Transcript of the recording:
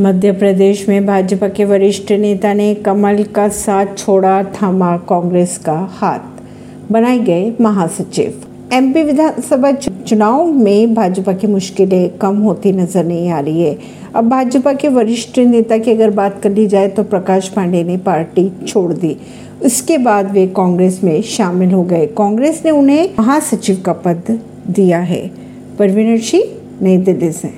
मध्य प्रदेश में भाजपा के वरिष्ठ नेता ने कमल का साथ छोड़ा, थामा कांग्रेस का हाथ। बनाए गए महासचिव। एमपी विधानसभा चुनाव में भाजपा की मुश्किलें कम होती नज़र नहीं आ रही है। अब भाजपा के वरिष्ठ नेता की अगर बात कर ली जाए तो प्रकाश पांडे ने पार्टी छोड़ दी। उसके बाद वे कांग्रेस में शामिल हो गए। कांग्रेस ने उन्हें महासचिव का पद दिया है। परवीन सिंह, नई दिल्ली से।